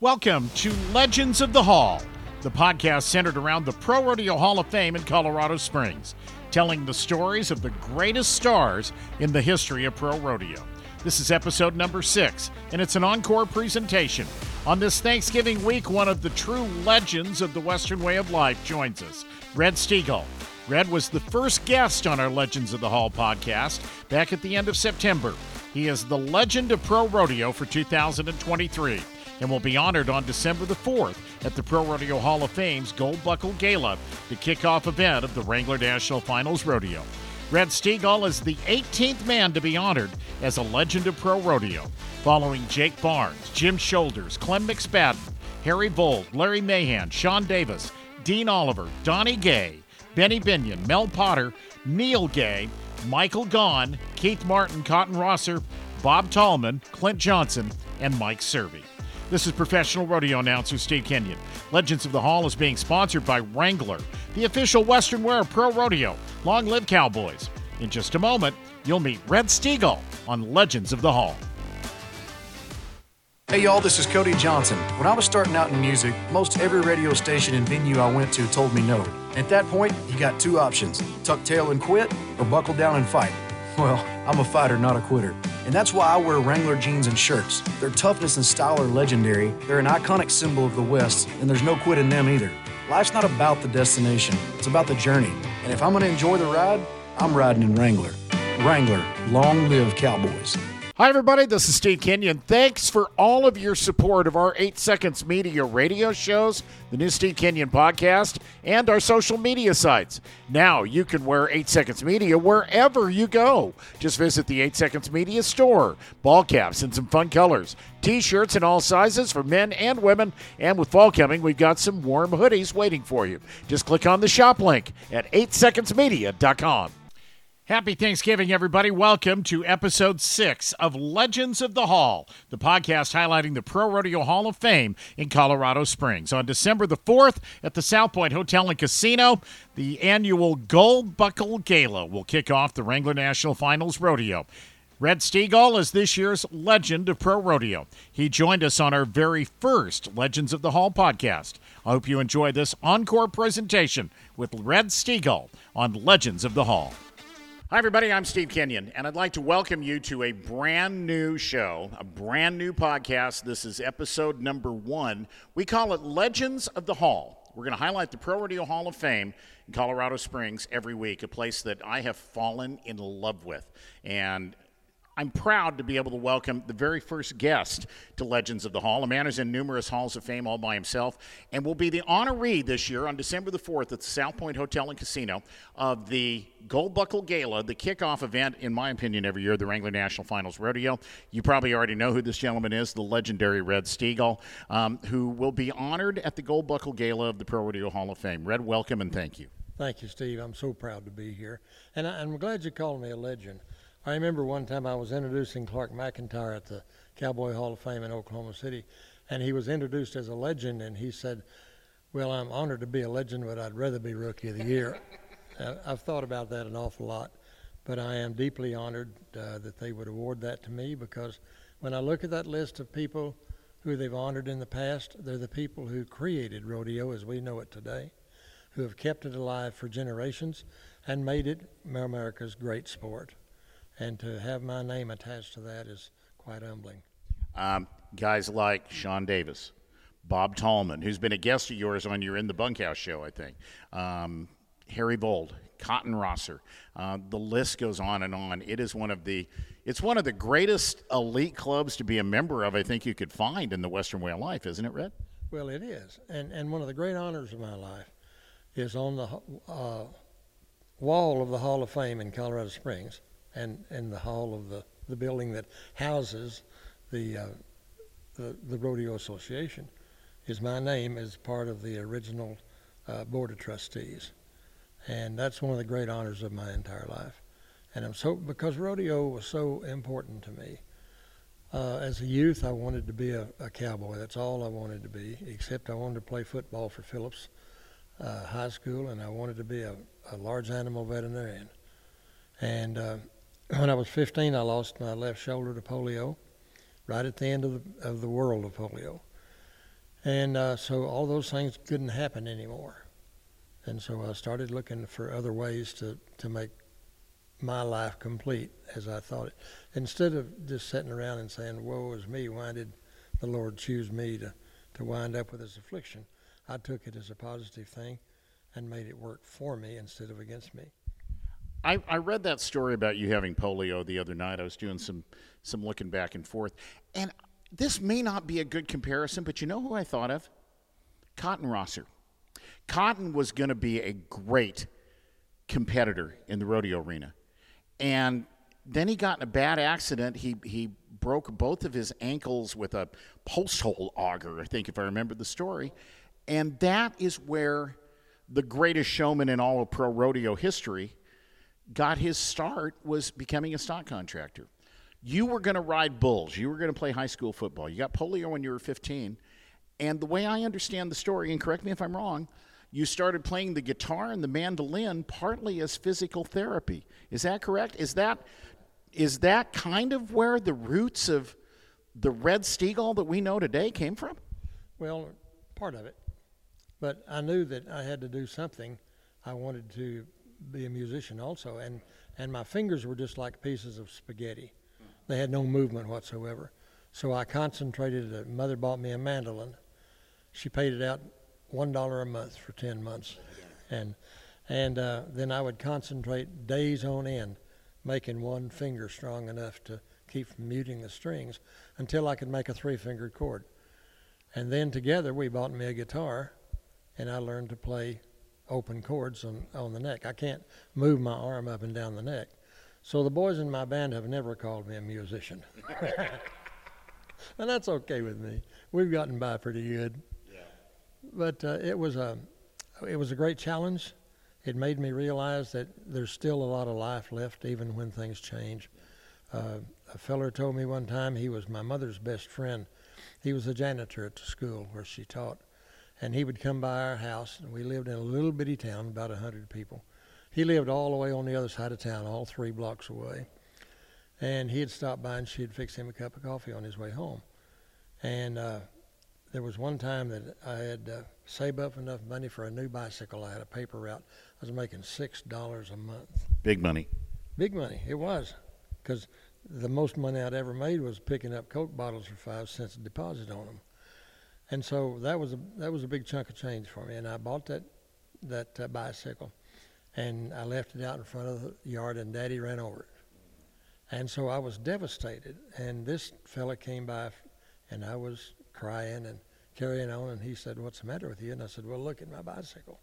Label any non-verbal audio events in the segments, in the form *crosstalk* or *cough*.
Welcome to Legends of the Hall, the podcast centered around the Pro Rodeo Hall of Fame in Colorado Springs, telling the stories of the greatest stars in the history of pro rodeo. This is episode number six, and it's an encore presentation. On this Thanksgiving week, one of the true legends of the Western way of life joins us, Red Steagall. Red was the first guest on our Legends of the Hall podcast back at the end of September. He is the legend of pro rodeo for 2023 and will be honored on December the 4th at the Pro Rodeo Hall of Fame's Gold Buckle Gala, the kickoff event of the Wrangler National Finals Rodeo. Red Steagall is the 18th man to be honored as a legend of pro rodeo, following Jake Barnes, Jim Shoulders, Clem McSpadden, Harry Vold, Larry Mahan, Shawn Davis, Dean Oliver, Donnie Gay, Benny Binion, Mel Potter, Neal Gay, Michael Gaughan, Keith Martin, Cotton Rosser, Bob Tallman, Clint Johnson, and Mike Cervi. This is professional rodeo announcer Steve Kenyon. Legends of the Hall is being sponsored by Wrangler, the official Western wear of pro rodeo. Long live Cowboys. In just a moment, you'll meet Red Steagall on Legends of the Hall. Hey y'all, this is Cody Johnson. When I was starting out in music, most every radio station and venue I went to told me no. At that point, you got two options tuck tail and quit, or buckle down and fight. Well, I'm a fighter, not a quitter. And that's why I wear Wrangler jeans and shirts. Their toughness and style are legendary. They're an iconic symbol of the West, and there's no quit in them either. Life's not about the destination, it's about the journey. And if I'm going to enjoy the ride, I'm riding in Wrangler. Wrangler, long live Cowboys. Hi, everybody. This is Steve Kenyon. Thanks for all of your support of our 8 Seconds Media radio shows, the new Steve Kenyon podcast, and our social media sites. Now you can wear 8 Seconds Media wherever you go. Just visit the 8 Seconds Media store. Ball caps in some fun colors, t shirts in all sizes for men and women. And with fall coming, we've got some warm hoodies waiting for you. Just click on the shop link at 8secondsmedia.com. Happy Thanksgiving, everybody. Welcome to episode six of Legends of the Hall, the podcast highlighting the Pro Rodeo Hall of Fame in Colorado Springs. On December the 4th at the South Point Hotel and Casino, the annual Gold Buckle Gala will kick off the Wrangler National Finals Rodeo. Red Steagall is this year's legend of pro rodeo. He joined us on our very first Legends of the Hall podcast. I hope you enjoy this encore presentation with Red Steagall on Legends of the Hall. Hi, everybody. I'm Steve Kenyon, and I'd like to welcome you to a brand new show, a brand new podcast. This is episode number one. We call it Legends of the Hall. We're going to highlight the Pro Rodeo Hall of Fame in Colorado Springs every week, a place that I have fallen in love with. And I'm proud to be able to welcome the very first guest to Legends of the Hall, a man who's in numerous halls of fame all by himself, and will be the honoree this year on December the 4th at the South Point Hotel and Casino of the Gold Buckle Gala, the kickoff event, in my opinion, every year, the Wrangler National Finals Rodeo. You probably already know who this gentleman is, the legendary Red Steagall, um, who will be honored at the Gold Buckle Gala of the Pro Rodeo Hall of Fame. Red, welcome and thank you. Thank you, Steve. I'm so proud to be here. And I, I'm glad you called me a legend. I remember one time I was introducing Clark McIntyre at the Cowboy Hall of Fame in Oklahoma City, and he was introduced as a legend, and he said, Well, I'm honored to be a legend, but I'd rather be Rookie of the Year. *laughs* I've thought about that an awful lot, but I am deeply honored uh, that they would award that to me because when I look at that list of people who they've honored in the past, they're the people who created rodeo as we know it today, who have kept it alive for generations and made it America's great sport and to have my name attached to that is quite humbling. Um, guys like Shawn Davis, Bob Tallman, who's been a guest of yours on your In the Bunkhouse show, I think, um, Harry Vold, Cotton Rosser. Uh, the list goes on and on. It is one of the it's one of the greatest elite clubs to be a member of. I think you could find in the Western way of life, isn't it, Red? Well, it is, and and one of the great honors of my life is on the uh, wall of the Hall of Fame in Colorado Springs and, and the hall of the, the building that houses the, uh, the, the Rodeo Association is my name as part of the original uh, Board of Trustees. And that's one of the great honors of my entire life. And I'm so, because rodeo was so important to me. Uh, as a youth, I wanted to be a, a, cowboy. That's all I wanted to be, except I wanted to play football for Phillips uh, High School, and I wanted to be a, a large animal veterinarian. And uh, when I was 15, I lost my left shoulder to polio, right at the end of the, of the world of polio. And uh, so all those things couldn't happen anymore. And so I started looking for other ways to, to make my life complete as I thought it. Instead of just sitting around and saying, Woe is me, why did the Lord choose me to, to wind up with this affliction? I took it as a positive thing and made it work for me instead of against me. I, I read that story about you having polio the other night. I was doing some some looking back and forth, and this may not be a good comparison, but you know who I thought of? Cotton Rosser. Cotton was going to be a great competitor in the rodeo arena, and then he got in a bad accident. He he broke both of his ankles with a post hole auger, I think, if I remember the story, and that is where the greatest showman in all of pro rodeo history got his start was becoming a stock contractor. You were going to ride bulls. You were going to play high school football. You got polio when you were 15. And the way I understand the story, and correct me if I'm wrong, you started playing the guitar and the mandolin partly as physical therapy. Is that correct? Is that is that kind of where the roots of the red steagall that we know today came from? Well, part of it. But I knew that I had to do something. I wanted to be a musician also, and and my fingers were just like pieces of spaghetti. They had no movement whatsoever. So I concentrated. Uh, mother bought me a mandolin. She paid it out one dollar a month for ten months, and and uh, then I would concentrate days on end, making one finger strong enough to keep from muting the strings until I could make a three-fingered chord. And then together we bought me a guitar, and I learned to play open chords on, on the neck. I can't move my arm up and down the neck. So the boys in my band have never called me a musician. *laughs* and that's okay with me. We've gotten by pretty good. Yeah. But uh, it was a it was a great challenge. It made me realize that there's still a lot of life left even when things change. Uh, a feller told me one time he was my mother's best friend. He was a janitor at the school where she taught and he would come by our house. And we lived in a little bitty town, about a hundred people. He lived all the way on the other side of town, all three blocks away. And he'd stop by and she'd fix him a cup of coffee on his way home. And uh, there was one time that I had uh, saved up enough money for a new bicycle. I had a paper route. I was making six dollars a month. Big money. Big money. It was, because the most money I'd ever made was picking up Coke bottles for five cents a deposit on them and so that was a that was a big chunk of change for me. And I bought that that uh, bicycle, and I left it out in front of the yard, and Daddy ran over it. And so I was devastated. And this fella came by, and I was crying and carrying on. And he said, "What's the matter with you?" And I said, "Well, look at my bicycle,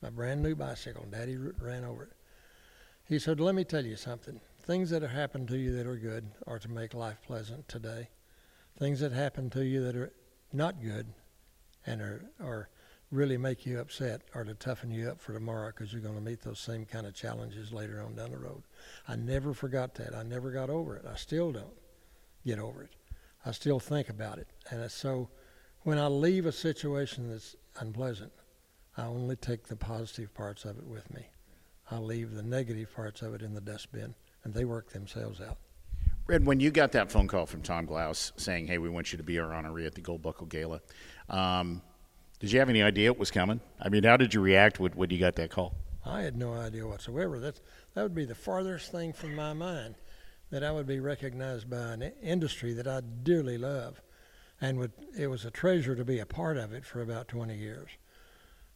my brand new bicycle." And Daddy ran over it. He said, "Let me tell you something. Things that have happened to you that are good are to make life pleasant today. Things that happen to you that are not good and are, are really make you upset or to toughen you up for tomorrow because you're going to meet those same kind of challenges later on down the road. I never forgot that. I never got over it. I still don't get over it. I still think about it. And so when I leave a situation that's unpleasant, I only take the positive parts of it with me. I leave the negative parts of it in the dustbin, and they work themselves out. Red, when you got that phone call from Tom Glause saying, "Hey, we want you to be our honoree at the Gold Buckle Gala," um, did you have any idea it was coming? I mean, how did you react when, when you got that call? I had no idea whatsoever. That that would be the farthest thing from my mind that I would be recognized by an industry that I dearly love, and would it was a treasure to be a part of it for about 20 years.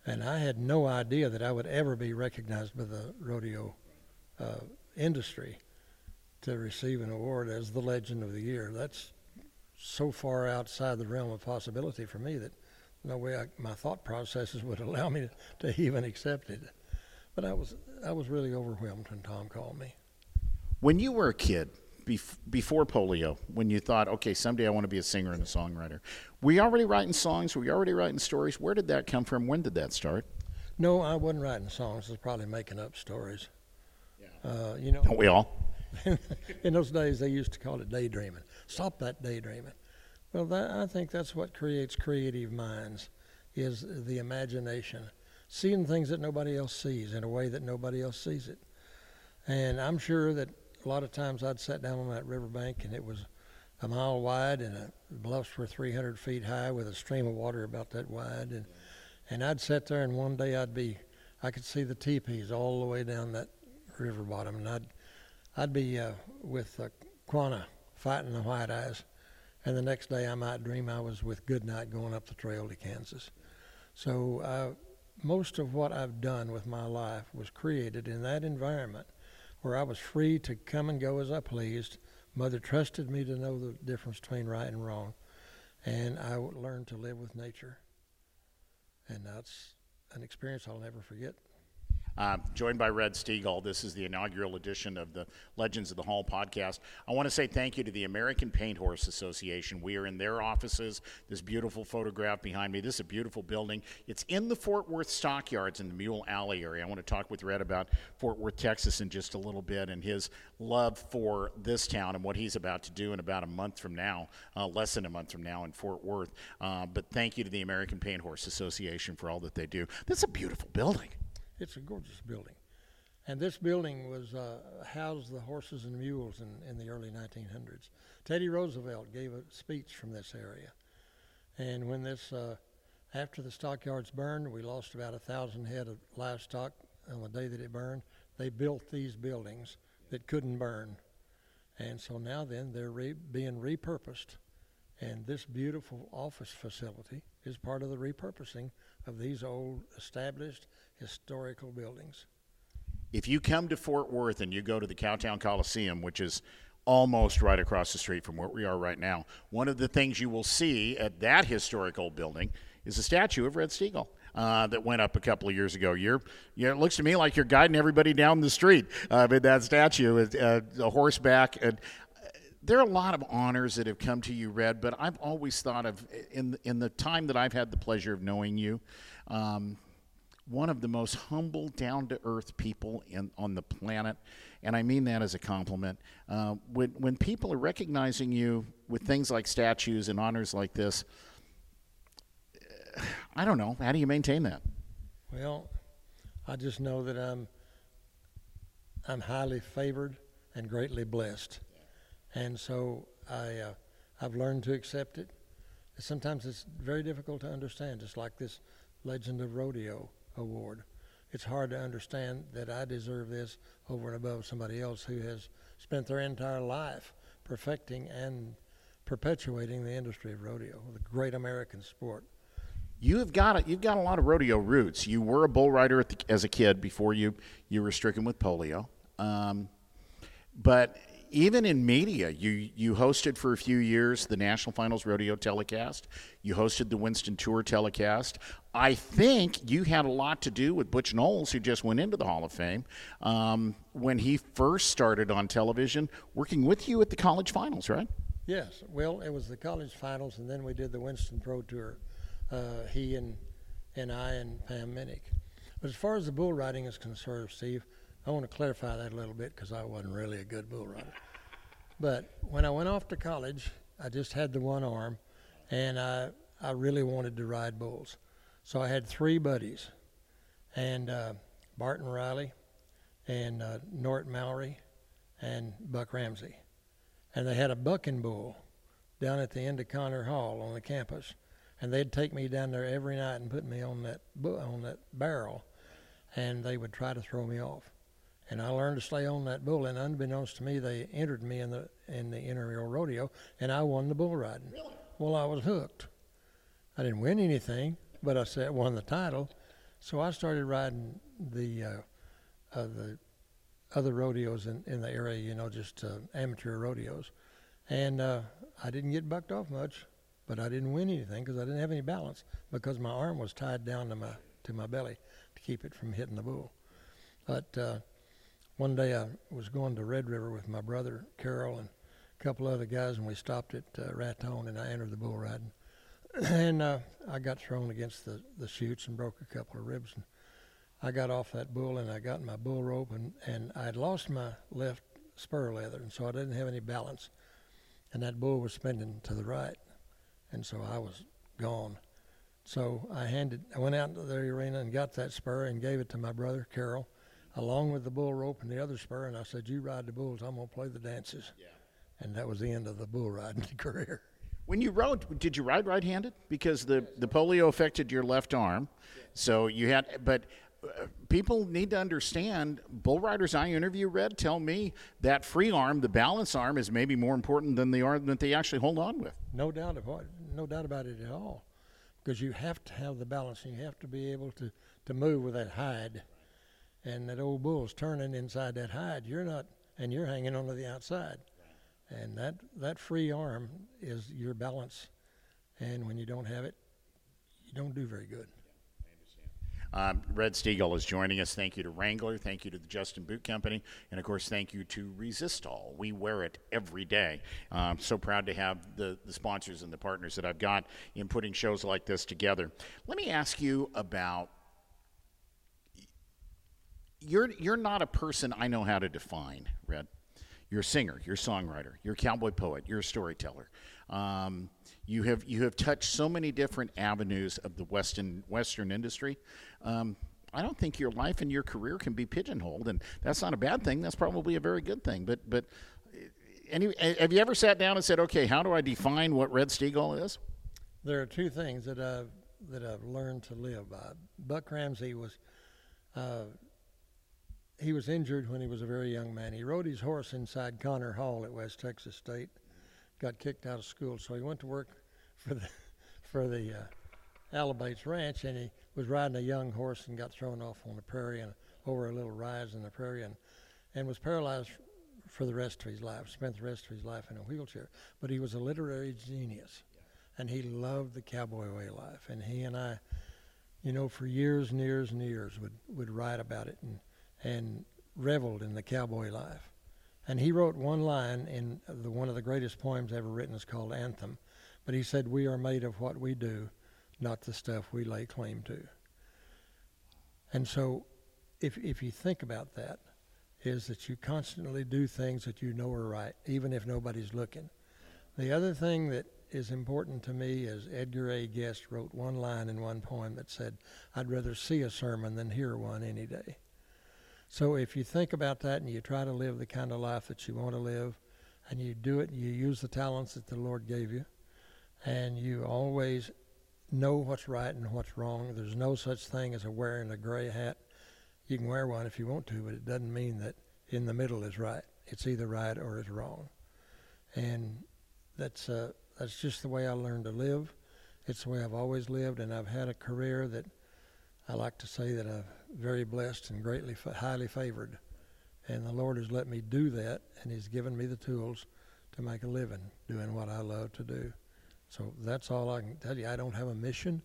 And I had no idea that I would ever be recognized by the rodeo uh, industry to receive an award as the Legend of the Year. That's so far outside the realm of possibility for me that no way I, my thought processes would *laughs* allow me to, to even accept it. But I was I was really overwhelmed when Tom called me. When you were a kid, bef- before polio, when you thought, okay, someday I want to be a singer and a songwriter, were you already writing songs? Were you already writing stories? Where did that come from? When did that start? No, I wasn't writing songs. I was probably making up stories. Yeah. Uh, you know, Don't we all? *laughs* in those days, they used to call it daydreaming. Stop that daydreaming. Well, that, I think that's what creates creative minds, is the imagination, seeing things that nobody else sees in a way that nobody else sees it. And I'm sure that a lot of times I'd sat down on that riverbank and it was a mile wide, and the bluffs were 300 feet high with a stream of water about that wide. And and I'd sit there, and one day I'd be, I could see the teepees all the way down that river bottom, and I'd I'd be uh, with uh, Quanah fighting the white eyes, and the next day I might dream I was with Goodnight going up the trail to Kansas. So uh, most of what I've done with my life was created in that environment where I was free to come and go as I pleased. Mother trusted me to know the difference between right and wrong, and I learned to live with nature. And that's an experience I'll never forget. Uh, joined by Red Steagall. This is the inaugural edition of the Legends of the Hall podcast. I want to say thank you to the American Paint Horse Association. We are in their offices. This beautiful photograph behind me. This is a beautiful building. It's in the Fort Worth Stockyards in the Mule Alley area. I want to talk with Red about Fort Worth, Texas in just a little bit and his love for this town and what he's about to do in about a month from now, uh, less than a month from now in Fort Worth. Uh, but thank you to the American Paint Horse Association for all that they do. This is a beautiful building. It's a gorgeous building. And this building was uh, housed the horses and mules in, in the early 1900s. Teddy Roosevelt gave a speech from this area. And when this, uh, after the stockyards burned, we lost about a thousand head of livestock on the day that it burned. They built these buildings that couldn't burn. And so now then they're re- being repurposed. And this beautiful office facility is part of the repurposing of these old established historical buildings. If you come to Fort Worth and you go to the Cowtown Coliseum, which is almost right across the street from where we are right now, one of the things you will see at that historical building is a statue of Red Steagall. Uh, that went up a couple of years ago. You're, you know, it looks to me like you're guiding everybody down the street uh, with that statue, uh, a horseback. And uh, there are a lot of honors that have come to you, Red. But I've always thought of in in the time that I've had the pleasure of knowing you. Um, one of the most humble, down to earth people in, on the planet. And I mean that as a compliment. Uh, when, when people are recognizing you with things like statues and honors like this, I don't know. How do you maintain that? Well, I just know that I'm I'm highly favored and greatly blessed, and so I uh, I've learned to accept it. Sometimes it's very difficult to understand, just like this Legend of Rodeo award. It's hard to understand that I deserve this over and above somebody else who has spent their entire life perfecting and perpetuating the industry of rodeo, the great American sport. You have got a, you've got a lot of rodeo roots. You were a bull rider the, as a kid before you you were stricken with polio, um, but even in media, you you hosted for a few years the National Finals Rodeo telecast. You hosted the Winston Tour telecast. I think you had a lot to do with Butch Knowles, who just went into the Hall of Fame, um, when he first started on television, working with you at the college finals, right? Yes. Well, it was the college finals, and then we did the Winston Pro Tour. Uh, he and and I and Pam Minick. But as far as the bull riding is concerned, Steve, I want to clarify that a little bit because I wasn't really a good bull rider. But when I went off to college, I just had the one arm, and I I really wanted to ride bulls. So I had three buddies, and uh, Barton Riley, and uh, Nort Mallory, and Buck Ramsey, and they had a bucking bull down at the end of Connor Hall on the campus, and they'd take me down there every night and put me on that on that barrel, and they would try to throw me off and I learned to stay on that bull. And unbeknownst to me, they entered me in the in the intramural rodeo, and I won the bull riding. Really? Well, I was hooked. I didn't win anything, but I said won the title. So I started riding the uh, uh, the other rodeos in, in the area, you know, just uh, amateur rodeos, and uh, I didn't get bucked off much, but I didn't win anything because I didn't have any balance because my arm was tied down to my to my belly to keep it from hitting the bull. But uh, one day I was going to Red River with my brother Carol and a couple other guys, and we stopped at uh, Raton, and I entered the bull riding, *clears throat* and uh, I got thrown against the the chutes and broke a couple of ribs. And I got off that bull, and I got my bull rope, and and I had lost my left spur leather, and so I didn't have any balance, and that bull was spinning to the right, and so I was gone. So I handed, I went out into the arena and got that spur and gave it to my brother Carol along with the bull rope and the other spur, and I said, "You ride the bulls. I'm gonna play the dances." Yeah. and that was the end of the bull riding *laughs* career. When you rode, did you ride right-handed? Because the, the polio affected your left arm, so you had. But uh, people need to understand. Bull riders I interview, Red, tell me that free arm, the balance arm, is maybe more important than the arm that they actually hold on with. No doubt about no doubt about it at all, because you have to have the balance, and you have to be able to to move with that hide, and that old bull's turning inside that hide. You're not, and you're hanging onto the outside and that that free arm is your balance. And when you don't have it, you don't do very good. Um, Red Steagall is joining us. Thank you to Wrangler. Thank you to the Justin Boot Company. And of course, thank you to Resistol. We wear it every day. I'm so proud to have the, the sponsors and the partners that I've got in putting shows like this together. Let me ask you about you're, you're not a person I know how to define, Red. You're a singer, you're a songwriter, you're a cowboy poet, you're a storyteller. Um, you have you have touched so many different avenues of the western western industry. Um, I don't think your life and your career can be pigeonholed, and that's not a bad thing. That's probably a very good thing. But but any, have you ever sat down and said, okay, how do I define what Red Steagall is? There are two things that I've that I've learned to live by. Buck Ramsey was. Uh, he was injured when he was a very young man. He rode his horse inside Connor Hall at West Texas State, got kicked out of school, so he went to work *laughs* for the for the uh, Alabates Ranch, and he was riding a young horse and got thrown off on the prairie and over a little rise in the prairie, and and was paralyzed for the rest of his life. Spent the rest of his life in a wheelchair, but he was a literary genius, and he loved the cowboy way of life. And he and I, you know, for years and years and years would would write about it and and reveled in the cowboy life. And he wrote one line in the, one of the greatest poems ever written. It's called Anthem. But he said, "We are made of what we do, not the stuff we lay claim to." And so, if if you think about that, is that you constantly do things that you know are right, even if nobody's looking. The other thing that is important to me is Edgar A. Guest wrote one line in one poem that said, "I'd rather see a sermon than hear one any day." So if you think about that and you try to live the kind of life that you want to live, and you do it, you use the talents that the Lord gave you, and you always know what's right and what's wrong. There's no such thing as a wearing a gray hat. You can wear one if you want to, but it doesn't mean that in the middle is right. It's either right or it's wrong, and that's uh, that's just the way I learned to live. It's the way I've always lived, and I've had a career that I like to say that I'm very blessed and greatly highly favored. And the Lord has let me do that, and He's given me the tools to make a living doing what I love to do. So that's all I can tell you. I don't have a mission.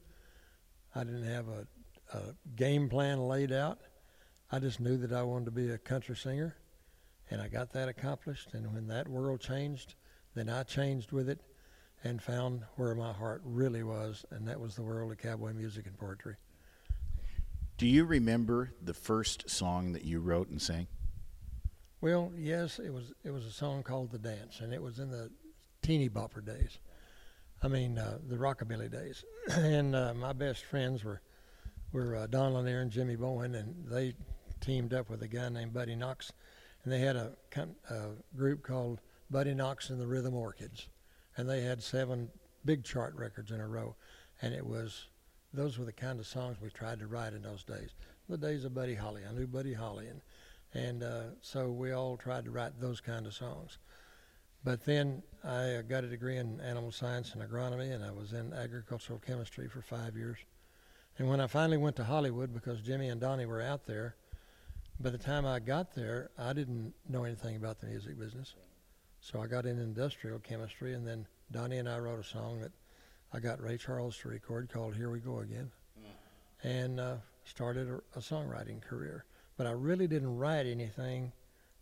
I didn't have a, a game plan laid out. I just knew that I wanted to be a country singer, and I got that accomplished. And when that world changed, then I changed with it and found where my heart really was, and that was the world of cowboy music and poetry. Do you remember the first song that you wrote and sang? Well, yes, it was. It was a song called "The Dance," and it was in the teeny bopper days. I mean, uh, the rockabilly days. *clears throat* and uh, my best friends were were uh, Don Lanier and Jimmy Bowen, and they teamed up with a guy named Buddy Knox, and they had a, a group called Buddy Knox and the Rhythm Orchids, and they had seven big chart records in a row, and it was those were the kind of songs we tried to write in those days. The days of Buddy Holly. I knew Buddy Holly, and and uh, so we all tried to write those kind of songs. But then I got a degree in animal science and agronomy, and I was in agricultural chemistry for five years. And when I finally went to Hollywood, because Jimmy and Donnie were out there, by the time I got there, I didn't know anything about the music business. So I got in industrial chemistry, and then Donnie and I wrote a song that I got Ray Charles to record called Here We Go Again and uh, started a, a, songwriting career. But I really didn't write anything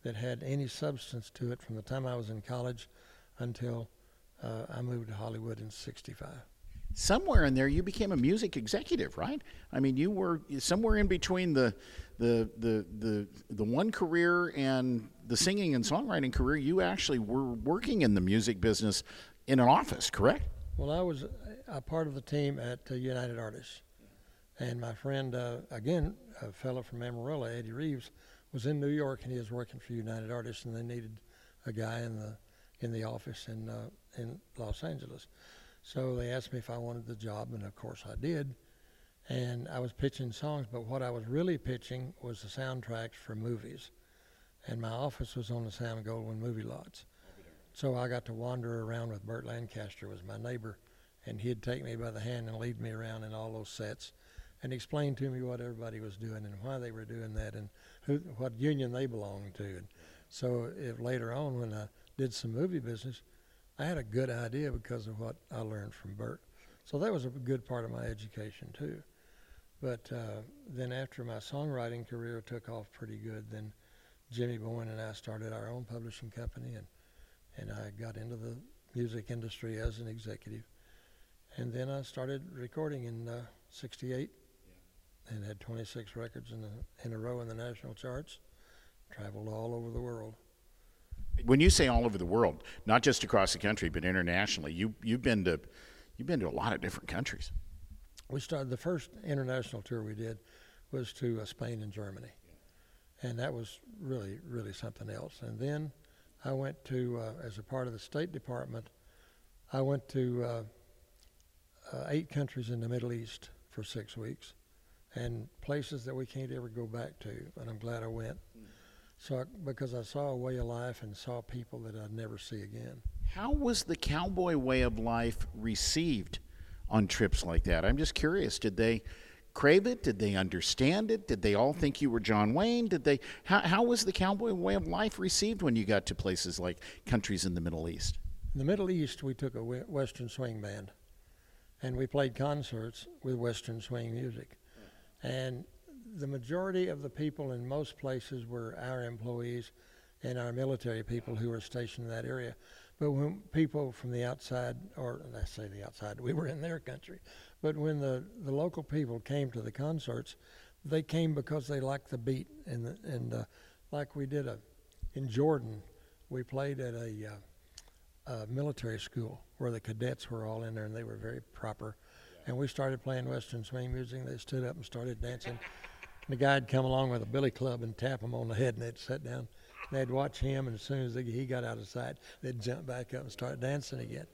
that had any substance to it from the time I was in college until uh, I moved to Hollywood in 65 somewhere in there you became a music executive, right? I mean, you were somewhere in between the the the the, the one career and the singing and songwriting career. You actually were working in the music business in an office, correct? Well, I was a part of the team at uh, United Artists, and my friend, uh, again, a fellow from Amarillo, Eddie Reeves, was in New York, and he was working for United Artists, and they needed a guy in the in the office in uh, in Los Angeles. So they asked me if I wanted the job, and of course I did. And I was pitching songs, but what I was really pitching was the soundtracks for movies. And my office was on the Sam Goldwyn movie lots. So I got to wander around with Burt Lancaster was my neighbor, and he'd take me by the hand and lead me around in all those sets and explain to me what everybody was doing and why they were doing that and who, what union they belonged to. And so if later on when I did some movie business, I had a good idea because of what I learned from Burt. So that was a good part of my education too. But uh, then after my songwriting career took off pretty good, then Jimmy Bowen and I started our own publishing company, and and I got into the music industry as an executive. And then I started recording in uh, '68, and had 26 records in a, in a row in the national charts. Traveled all over the world. When you say all over the world, not just across the country, but internationally, you you've been to you've been to a lot of different countries. We started the first international tour we did was to uh, Spain and Germany, and that was really really something else. And then I went to uh, as a part of the State Department. I went to uh, uh eight countries in the Middle East for six weeks, and places that we can't ever go back to. And I'm glad I went. So I, because I saw a way of life and saw people that I'd never see again. How was the cowboy way of life received on trips like that? I'm just curious. Did they crave it? Did they understand it? Did they all think you were John Wayne? Did they? How, how was the cowboy way of life received when you got to places like countries in the Middle East? In the Middle East, we took a Western swing band, and we played concerts with Western swing music, and the majority of the people in most places were our employees and our military people who were stationed in that area. But when people from the outside, or I say the outside, we were in their country, but when the, the local people came to the concerts, they came because they liked the beat. And, and uh, like we did a, in Jordan, we played at a, uh, a military school where the cadets were all in there and they were very proper. And we started playing Western swing music. They stood up and started dancing the guy'd come along with a billy club and tap him on the head, and they'd sit down. They'd watch him, and as soon as he got out of sight, they'd jump back up and start dancing again.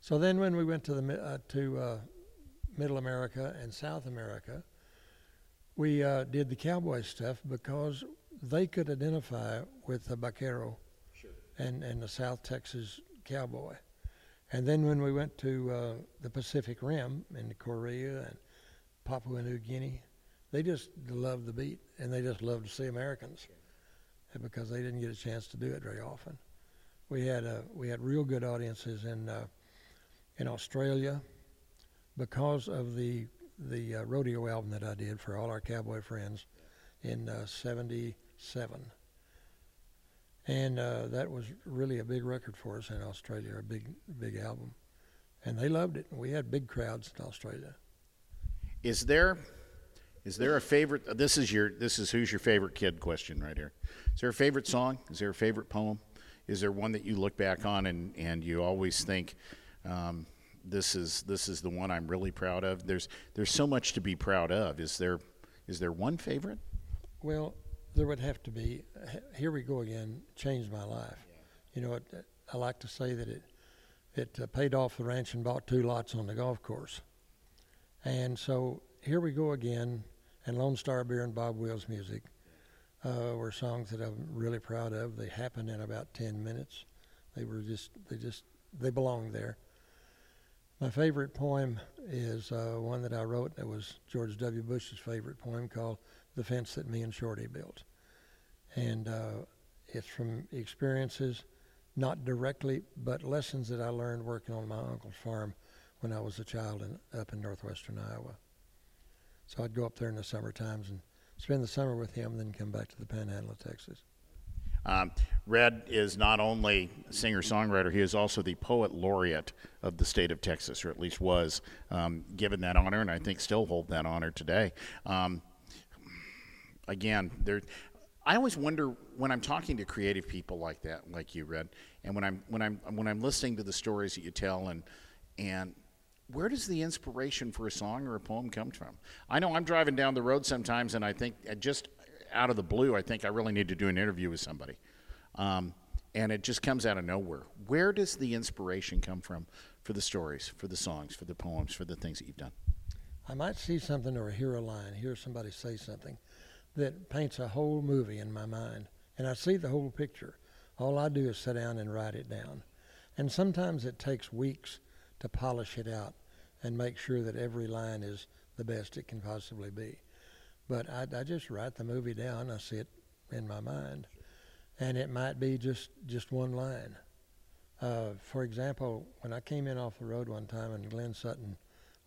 So then, when we went to the uh, to uh, Middle America and South America, we uh, did the cowboy stuff because they could identify with the vaquero sure. and and the South Texas cowboy. And then when we went to uh, the Pacific Rim in Korea and Papua New Guinea, they just loved the beat and they just loved to see Americans because they didn't get a chance to do it very often. We had uh, we had real good audiences in uh, in Australia because of the the uh, rodeo album that I did for all our cowboy friends in '77, uh, and uh, that was really a big record for us in Australia, a big big album, and they loved it. We had big crowds in Australia. Is there is there a favorite? This is your. This is who's your favorite kid question right here. Is there a favorite song? Is there a favorite poem? Is there one that you look back on and and you always think, um, this is this is the one I'm really proud of? There's there's so much to be proud of. Is there is there one favorite? Well, there would have to be. Here we go again. Changed my life. You know, it, I like to say that it it uh, paid off the ranch and bought two lots on the golf course. And so here we go again, and Lone Star Beer and Bob Wills music uh, were songs that I'm really proud of. They happened in about 10 minutes. They were just, they just, they belonged there. My favorite poem is uh, one that I wrote that was George W. Bush's favorite poem called The Fence That Me and Shorty Built. And uh, it's from experiences, not directly, but lessons that I learned working on my uncle's farm when I was a child in, up in northwestern Iowa. So I'd go up there in the summer times and spend the summer with him, then come back to the Panhandle of Texas. Um, Red is not only singer songwriter, he is also the poet laureate of the state of Texas, or at least was um, given that honor, and I think still hold that honor today. Um, again, there. I always wonder when I'm talking to creative people like that, like you, Red, and when I'm when I'm when I'm listening to the stories that you tell, and and where does the inspiration for a song or a poem come from? I know I'm driving down the road sometimes, and I think just out of the blue, I think I really need to do an interview with somebody. Um, and it just comes out of nowhere. Where does the inspiration come from for the stories, for the songs, for the poems, for the things that you've done? I might see something or hear a line, hear somebody say something that paints a whole movie in my mind, and I see the whole picture. All I do is sit down and write it down. And sometimes it takes weeks to polish it out and make sure that every line is the best it can possibly be. But I, I just write the movie down. I see it in my mind, and it might be just just one line. Uh, for example, when I came in off the road one time and Glenn Sutton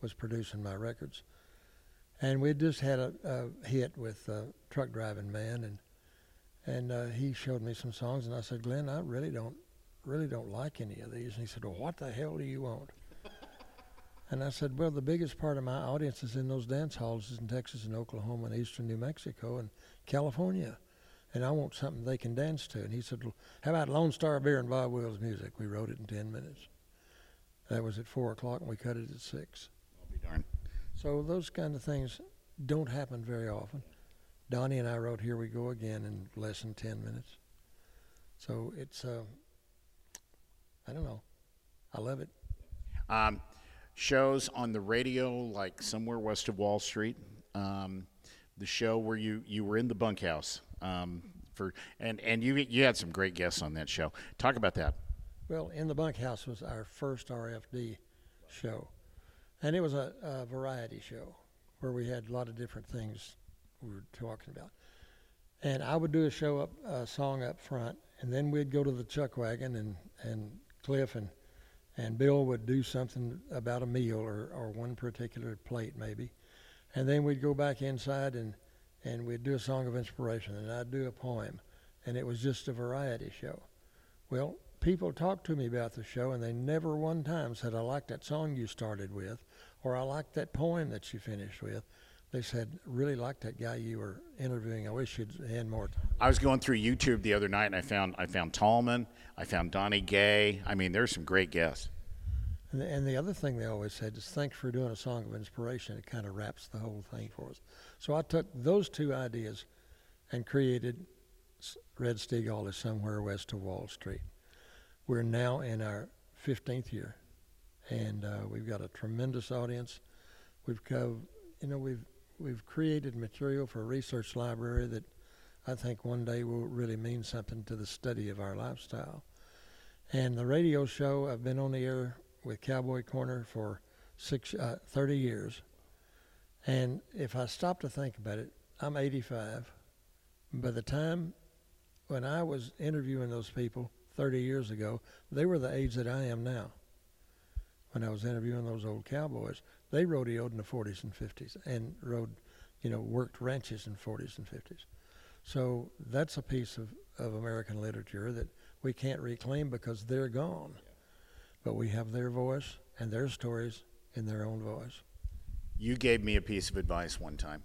was producing my records, and we just had a, a hit with uh, Truck Driving Man, and and uh, he showed me some songs, and I said, Glenn, I really don't really don't like any of these. And he said, Well, what the hell do you want? And I said, well, the biggest part of my audience is in those dance halls is in Texas and Oklahoma and eastern New Mexico and California. And I want something they can dance to. And he said, well, how about Lone Star Beer and Bob Wills music? We wrote it in 10 minutes. That was at 4 o'clock and we cut it at 6. I'll be darned. So those kind of things don't happen very often. Donnie and I wrote Here We Go Again in less than 10 minutes. So it's, uh, I don't know. I love it. Um, shows on the radio, like somewhere west of Wall Street. Um, the show where you, you were in the bunkhouse um, for and and you you had some great guests on that show. Talk about that. Well, in the bunkhouse was our first RFD show, and it was a, a variety show where we had a lot of different things we were talking about. And I would do a show up, a song up front, and then we'd go to the chuck wagon, and and Cliff and and Bill would do something about a meal or, or one particular plate maybe, and then we'd go back inside and and we'd do a song of inspiration and I'd do a poem, and it was just a variety show. Well, people talked to me about the show and they never one time said I like that song you started with, or I like that poem that you finished with they said, really like that guy you were interviewing. I wish you'd had more. I was going through YouTube the other night and I found I found Tallman, I found Donnie Gay. I mean, there's some great guests. And the, and the other thing they always said is, thanks for doing a song of inspiration. It kind of wraps the whole thing for us. So I took those two ideas and created Red Steagall is somewhere west of Wall Street. We're now in our 15th year, and uh, we've got a tremendous audience. We've got, you know, we've we've created material for a research library that I think one day will really mean something to the study of our lifestyle. And the radio show, I've been on the air with Cowboy Corner for six, uh, 30 years. And if I stop to think about it, I'm 85. By the time when I was interviewing those people 30 years ago, they were the age that I am now. When I was interviewing those old cowboys, they rodeoed in the 40s and 50s and rode, you know, worked ranches in 40s and 50s. So that's a piece of, of American literature that we can't reclaim because they're gone. But we have their voice and their stories in their own voice. You gave me a piece of advice one time.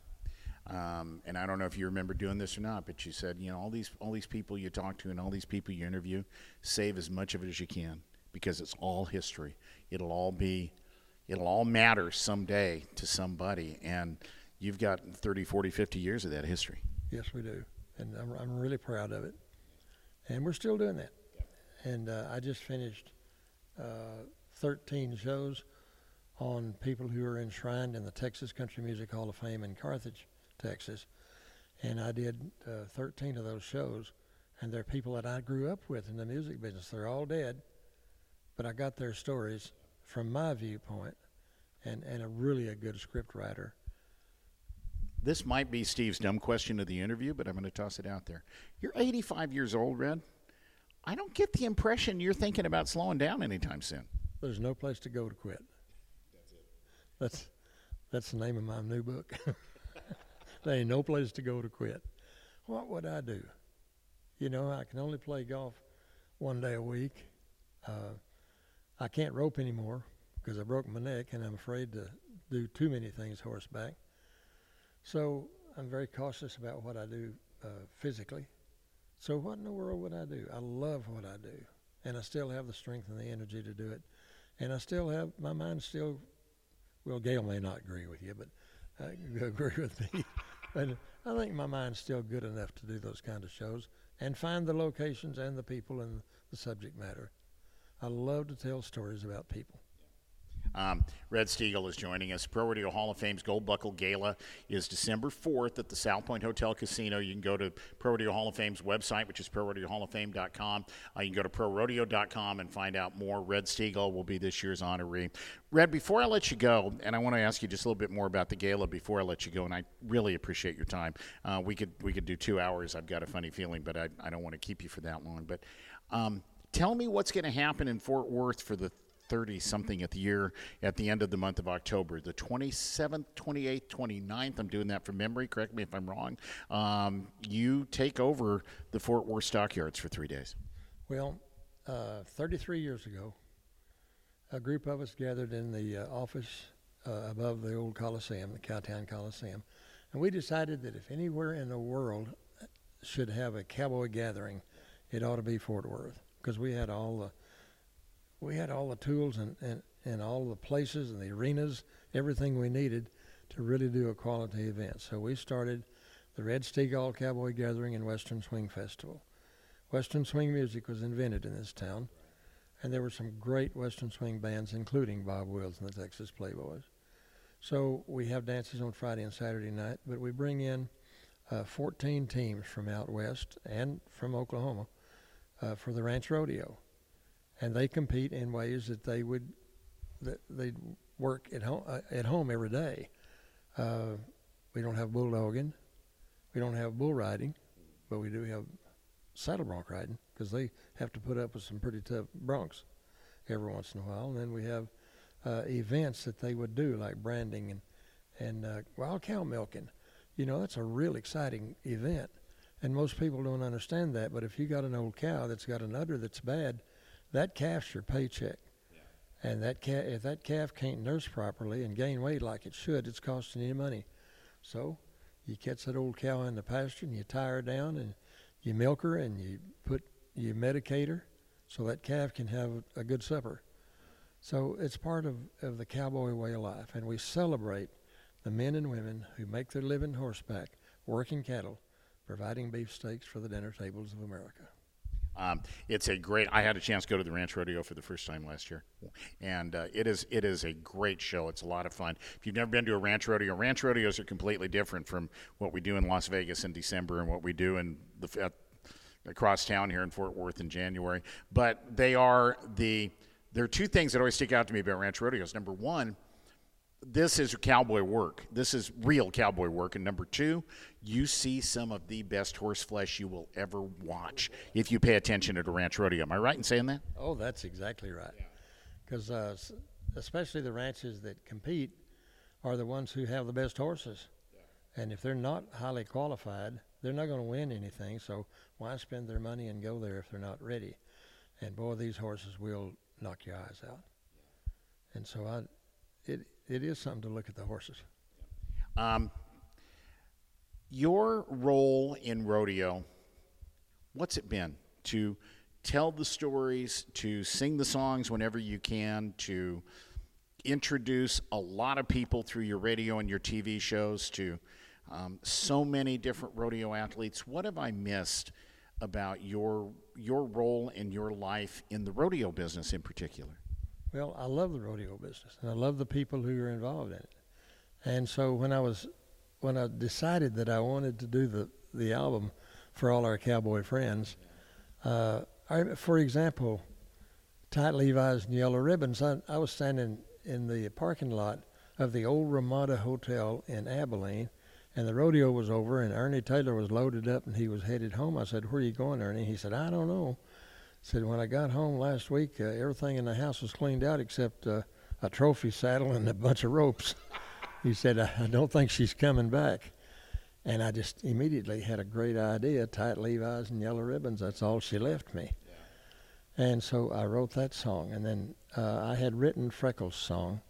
Um, and I don't know if you remember doing this or not, but you said, you know, all these all these people you talk to and all these people you interview, save as much of it as you can because it's all history. It'll all be it'll all matter someday to somebody and you've got 30 40 50 years of that history. Yes we do and i'm, I'm really proud of it. And we're still doing that. And uh, i just finished uh, 13 shows on people who are enshrined in the texas country music hall of fame in carthage texas. And i did uh, 13 of those shows and they're people that i grew up with in the music business. They're all dead but i got their stories from my viewpoint, and, and a really a good script writer. This might be Steve's dumb question of the interview, but I'm going to toss it out there. You're 85 years old, Red. I don't get the impression you're thinking about slowing down anytime soon. There's no place to go to quit. That's it. That's that's the name of my new book. *laughs* there ain't no place to go to quit. What would I do? You know, I can only play golf one day a week. Uh, I can't rope anymore because I broke my neck and I'm afraid to do too many things horseback. So I'm very cautious about what I do uh, physically. So what in the world would I do? I love what I do, and I still have the strength and the energy to do it, and I still have my mind still. Well, Gail may not agree with you, but uh, *laughs* agree with me. but I think my mind's still good enough to do those kind of shows, and find the locations and the people and the subject matter. I love to tell stories about people. Um, Red Steagall is joining us. Pro Rodeo Hall of Fame's Gold Buckle Gala is December 4th at the South Point Hotel Casino. You can go to Pro Rodeo Hall of Fame's website, which is ProRodeoHallOfFame.com. Uh, you can go to ProRodeo.com and find out more. Red Steagall will be this year's honoree. Red, before I let you go, and I want to ask you just a little bit more about the gala before I let you go, and I really appreciate your time. Uh, we could we could do two hours. I've got a funny feeling, but I, I don't want to keep you for that long. But um, tell me what's going to happen in Fort Worth for the 30 something at the year at the end of the month of October. The 27th, 28th, 29th, I'm doing that from memory, correct me if I'm wrong. Um, you take over the Fort Worth Stockyards for three days. Well, uh, 33 years ago, a group of us gathered in the uh, office uh, above the old Coliseum, the Cowtown Coliseum, and we decided that if anywhere in the world should have a cowboy gathering, it ought to be Fort Worth because we had all the we had all the tools and, and, and all the places and the arenas, everything we needed to really do a quality event. So we started the Red Steagall Cowboy Gathering and Western Swing Festival. Western swing music was invented in this town, and there were some great Western swing bands, including Bob Wills and the Texas Playboys. So we have dances on Friday and Saturday night, but we bring in uh, 14 teams from out west and from Oklahoma uh, for the Ranch Rodeo and they compete in ways that they would that they work at home uh, at home every day. Uh, we don't have bulldogging, we don't have bull riding, but we do have saddle bronc riding because they have to put up with some pretty tough broncs every once in a while. And then we have uh, events that they would do like branding and and uh, wild cow milking. You know, that's a real exciting event, and most people don't understand that. But if you got an old cow that's got an udder that's bad, that calf's your paycheck. And that calf, if that calf can't nurse properly and gain weight like it should, it's costing you money. So you catch that old cow in the pasture and you tie her down and you milk her and you put you medicate her so that calf can have a good supper. So it's part of, of the cowboy way of life, and we celebrate the men and women who make their living horseback, working cattle, providing beefsteaks for the dinner tables of America. Um, it's a great. I had a chance to go to the Ranch Rodeo for the first time last year, and uh, it is it is a great show. It's a lot of fun. If you've never been to a ranch rodeo, ranch rodeos are completely different from what we do in Las Vegas in December and what we do in the across town here in Fort Worth in January. But they are the there are two things that always stick out to me about ranch rodeos. Number one this is cowboy work. This is real cowboy work. And number two, you see some of the best horse flesh you will ever watch if you pay attention at a ranch rodeo. Am I right in saying that? Oh, that's exactly right. Because uh, especially the ranches that compete are the ones who have the best horses. And if they're not highly qualified, they're not going to win anything. So why spend their money and go there if they're not ready? And boy, these horses will knock your eyes out. And so I, it it is something to look at the horses. Um, your role in rodeo, what's it been to tell the stories, to sing the songs whenever you can, to introduce a lot of people through your radio and your TV shows to um, so many different rodeo athletes. What have I missed about your your role in your life in the rodeo business in particular? Well, I love the rodeo business, and I love the people who are involved in it. And so when I was when I decided that I wanted to do the the album for all our cowboy friends, uh, I, for example, tight Levi's and yellow ribbons. I, I was standing in the parking lot of the old Ramada Hotel in Abilene, and the rodeo was over, and Ernie Taylor was loaded up, and he was headed home. I said, "Where are you going, Ernie?" He said, "I don't know." Said when I got home last week, uh, everything in the house was cleaned out except uh, a trophy saddle and a bunch of ropes. *laughs* he said, I, I don't think she's coming back. And I just immediately had a great idea tight Levi's and yellow ribbons. That's all she left me. Yeah. And so I wrote that song. And then uh, I had written Freckles' song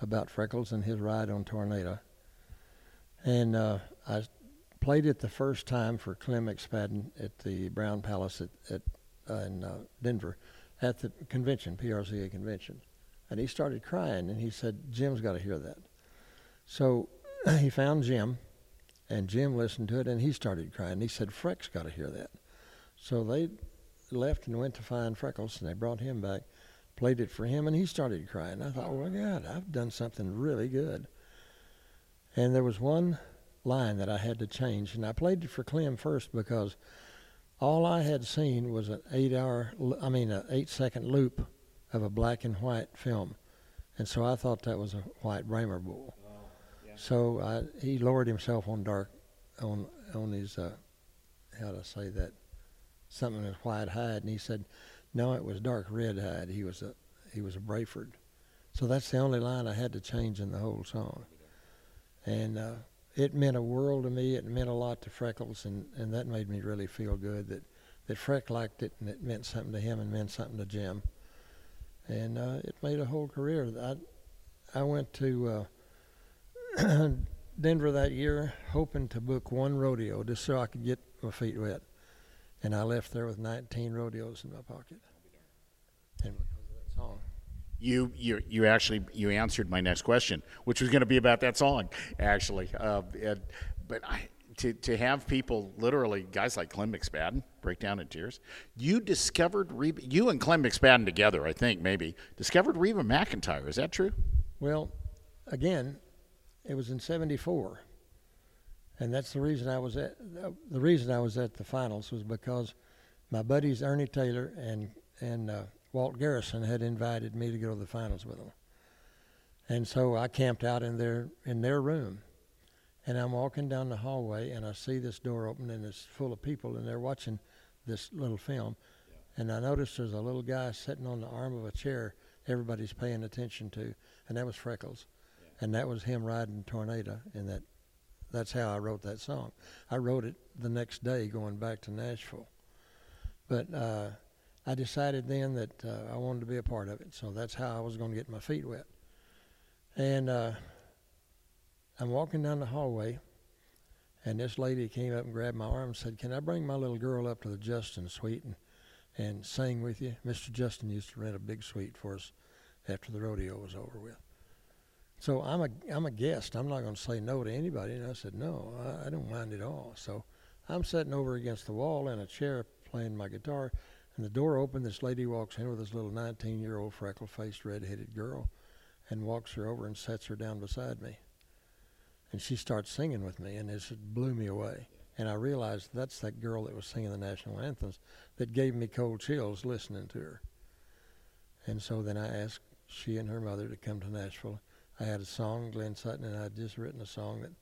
about Freckles and his ride on Tornado. And uh, I played it the first time for Clem McSpadden at the Brown Palace at, at uh, in uh, Denver at the convention, PRCA convention. And he started crying, and he said, Jim's got to hear that. So *clears throat* he found Jim, and Jim listened to it, and he started crying. He said, Freck's got to hear that. So they left and went to find Freckles, and they brought him back, played it for him, and he started crying. I thought, well, God, I've done something really good. And there was one line that I had to change, and I played it for Clem first because all I had seen was an eight-hour, I mean, an eight-second loop of a black and white film, and so I thought that was a white Brahmer bull. So I, he lowered himself on dark, on on his, uh, how to say that, something with white hide, and he said, no, it was dark red hide. He was a he was a Braford. So that's the only line I had to change in the whole song, and uh, it meant a world to me. It meant a lot to Freckles, and, and that made me really feel good that that Freck liked it, and it meant something to him, and meant something to Jim, and uh, it made a whole career. I I went to. Uh, *clears throat* Denver that year, hoping to book one rodeo just so I could get my feet wet. And I left there with 19 rodeos in my pocket. And because of that song. You, you, you actually you answered my next question, which was going to be about that song, actually. Uh, and, but I, to, to have people literally guys like Clem McSpadden break down in tears. You discovered Reba, you and Clem McSpadden together, I think maybe discovered Reba McEntire. Is that true? Well, again, it was in '74, and that's the reason I was at the reason I was at the finals was because my buddies Ernie Taylor and and uh, Walt Garrison had invited me to go to the finals with them, and so I camped out in their in their room, and I'm walking down the hallway and I see this door open and it's full of people and they're watching this little film, and I noticed there's a little guy sitting on the arm of a chair everybody's paying attention to, and that was Freckles. And that was him riding Tornado, and that that's how I wrote that song. I wrote it the next day going back to Nashville, but uh, I decided then that uh, I wanted to be a part of it, so that's how I was going to get my feet wet. And uh, I'm walking down the hallway, and this lady came up and grabbed my arm and said, "Can I bring my little girl up to the Justin Suite and and sing with you?" Mr. Justin used to rent a big suite for us after the rodeo was over with. So I'm a I'm a guest. I'm not going to say no to anybody. And I said no, I, I don't mind at all. So I'm sitting over against the wall in a chair playing my guitar, and the door opened. This lady walks in with this little 19-year-old freckle-faced, red-headed girl, and walks her over and sets her down beside me. And she starts singing with me, and it blew me away. And I realized that's that girl that was singing the national anthems that gave me cold chills listening to her. And so then I asked she and her mother to come to Nashville I had a song, Glenn Sutton, and I'd just written a song that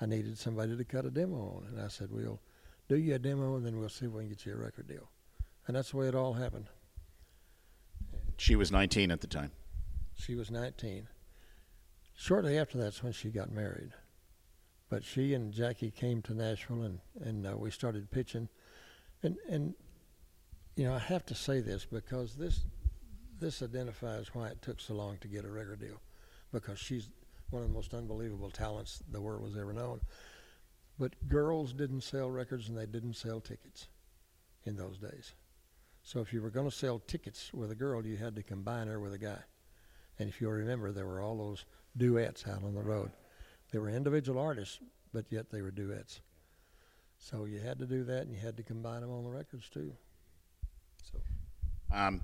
I needed somebody to cut a demo on. And I said, we'll do you a demo and then we'll see if we can get you a record deal. And that's the way it all happened. She was 19 at the time. She was 19. Shortly after that's when she got married. But she and Jackie came to Nashville and, and uh, we started pitching. And, and, you know, I have to say this because this, this identifies why it took so long to get a record deal because she's one of the most unbelievable talents the world has ever known. But girls didn't sell records and they didn't sell tickets in those days. So if you were going to sell tickets with a girl, you had to combine her with a guy. And if you'll remember, there were all those duets out on the road. They were individual artists, but yet they were duets. So you had to do that, and you had to combine them on the records too. So, um,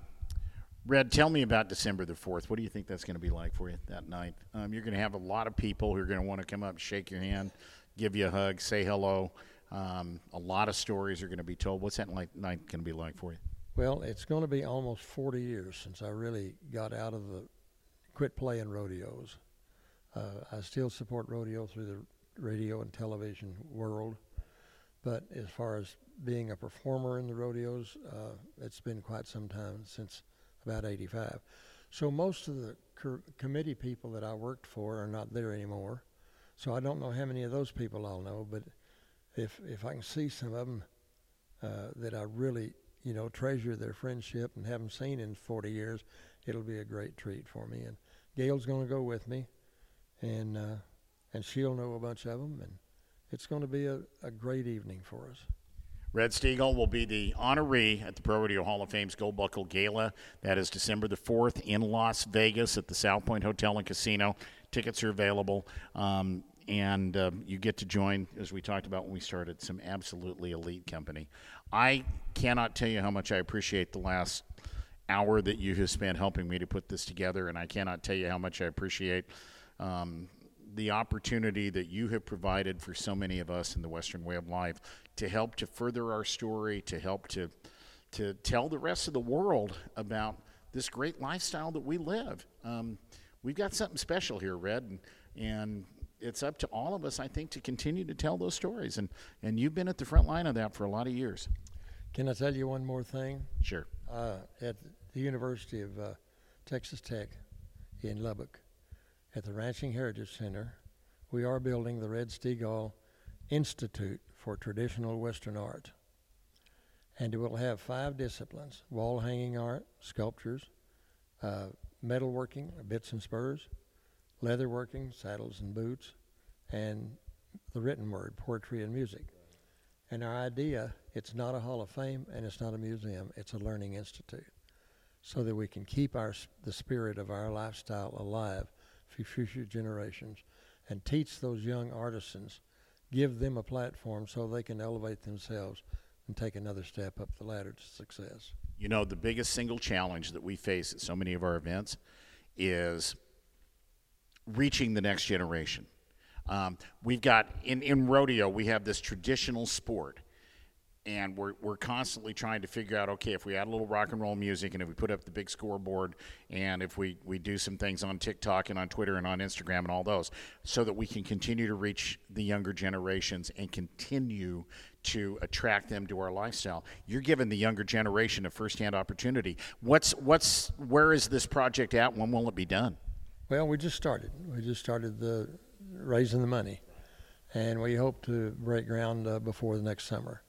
Red, tell me about December the 4th. What do you think that's going to be like for you that night? Um, you're going to have a lot of people who are going to want to come up, shake your hand, give you a hug, say hello. Um, a lot of stories are going to be told. What's that night going to be like for you? Well, it's going to be almost 40 years since I really got out of the quit playing rodeos. Uh, I still support rodeo through the radio and television world, but as far as being a performer in the rodeos, uh, it's been quite some time since about 85. So most of the committee people that I worked for are not there anymore. So I don't know how many of those people I'll know, but if if I can see some of them uh, that I really you know treasure their friendship and haven't seen in 40 years, it'll be a great treat for me. And Gail's going to go with me, and uh, and she'll know a bunch of them, and it's going to be a, a great evening for us. Red Steagall will be the honoree at the Pro Rodeo Hall of Fame's Gold Buckle Gala. That is December the 4th in Las Vegas at the South Point Hotel and Casino. Tickets are available. Um, and um, you get to join, as we talked about when we started, some absolutely elite company. I cannot tell you how much I appreciate the last hour that you have spent helping me to put this together, and I cannot tell you how much I appreciate um, the opportunity that you have provided for so many of us in the Western way of life to help to further our story, to help to to tell the rest of the world about this great lifestyle that we live. Um, we've got something special here, Red, and, and it's up to all of us, I think, to continue to tell those stories. And and you've been at the front line of that for a lot of years. Can I tell you one more thing? Sure. Uh, at the University of uh, Texas Tech in Lubbock, at the Ranching Heritage Center, we are building the Red Steagall Institute for Traditional Western Art. And it will have five disciplines wall hanging art, sculptures, uh, metalworking, bits and spurs, leatherworking, saddles and boots, and the written word, poetry and music. And our idea, it's not a Hall of Fame and it's not a museum, it's a learning institute so that we can keep our the spirit of our lifestyle alive for future generations and teach those young artisans, give them a platform so they can elevate themselves and take another step up the ladder to success. You know, the biggest single challenge that we face at so many of our events is reaching the next generation. Um, we've got in, in rodeo, we have this traditional sport and we're, we're constantly trying to figure out okay if we add a little rock and roll music and if we put up the big scoreboard and if we, we do some things on tiktok and on twitter and on instagram and all those so that we can continue to reach the younger generations and continue to attract them to our lifestyle. You're giving the younger generation a firsthand opportunity. What's what's where is this project at? When will it be done well we just started we just started the raising the money and we hope to break ground uh, before the next summer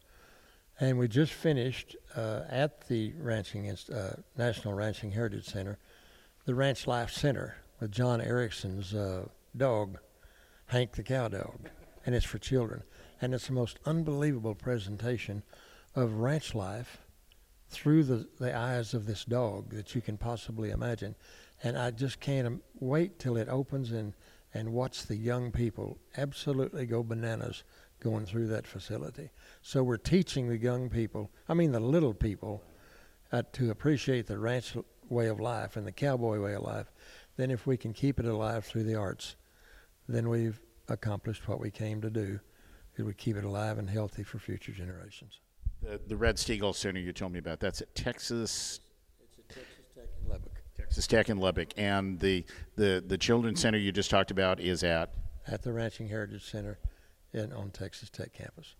and we just finished uh, at the Ranching uh, National Ranching Heritage Center, the Ranch Life Center with John Erickson's uh, dog, Hank the cow dog, and it's for children. And it's the most unbelievable presentation of ranch life through the, the eyes of this dog that you can possibly imagine. And I just can't wait till it opens and, and watch the young people absolutely go bananas going through that facility. So we're teaching the young people, I mean the little people, uh, to appreciate the ranch way of life and the cowboy way of life. Then if we can keep it alive through the arts, then we've accomplished what we came to do. Is we keep it alive and healthy for future generations. The, the Red Steagall Center you told me about, that's at Texas. It's at Texas Tech in Tech in Lubbock. And the, the, the Children's Center you just talked about is at? At the Ranching Heritage Center in, on Texas Tech campus.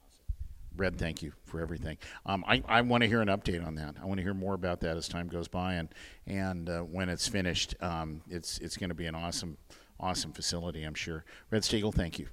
Red, thank you for everything. Um, I, I want to hear an update on that. I want to hear more about that as time goes by, and and uh, when it's finished, um, it's it's going to be an awesome, awesome facility. I'm sure. Red Steagall, thank you.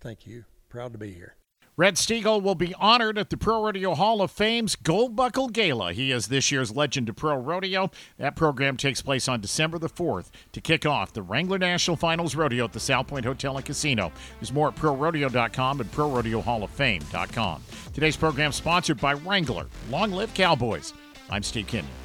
Thank you. Proud to be here. Red Steagall will be honored at the Pro Rodeo Hall of Fame's Gold Buckle Gala. He is this year's Legend of Pro Rodeo. That program takes place on December the 4th to kick off the Wrangler National Finals Rodeo at the South Point Hotel and Casino. There's more at ProRodeo.com and ProRodeoHallOfFame.com. Today's program sponsored by Wrangler. Long live Cowboys. I'm Steve Kenyon.